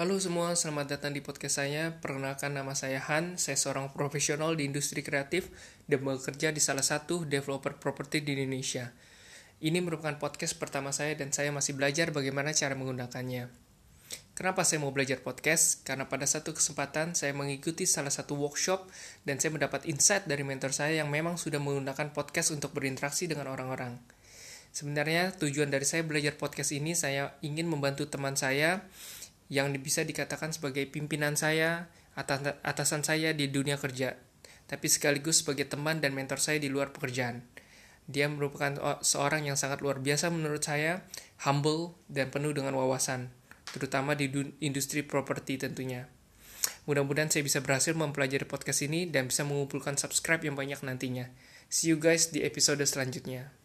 Halo semua, selamat datang di podcast saya. Perkenalkan nama saya Han, saya seorang profesional di industri kreatif dan bekerja di salah satu developer properti di Indonesia. Ini merupakan podcast pertama saya dan saya masih belajar bagaimana cara menggunakannya. Kenapa saya mau belajar podcast? Karena pada satu kesempatan saya mengikuti salah satu workshop dan saya mendapat insight dari mentor saya yang memang sudah menggunakan podcast untuk berinteraksi dengan orang-orang. Sebenarnya tujuan dari saya belajar podcast ini saya ingin membantu teman saya yang bisa dikatakan sebagai pimpinan saya, atasan saya di dunia kerja, tapi sekaligus sebagai teman dan mentor saya di luar pekerjaan. Dia merupakan seorang yang sangat luar biasa menurut saya, humble dan penuh dengan wawasan, terutama di industri properti tentunya. Mudah-mudahan saya bisa berhasil mempelajari podcast ini dan bisa mengumpulkan subscribe yang banyak nantinya. See you guys di episode selanjutnya.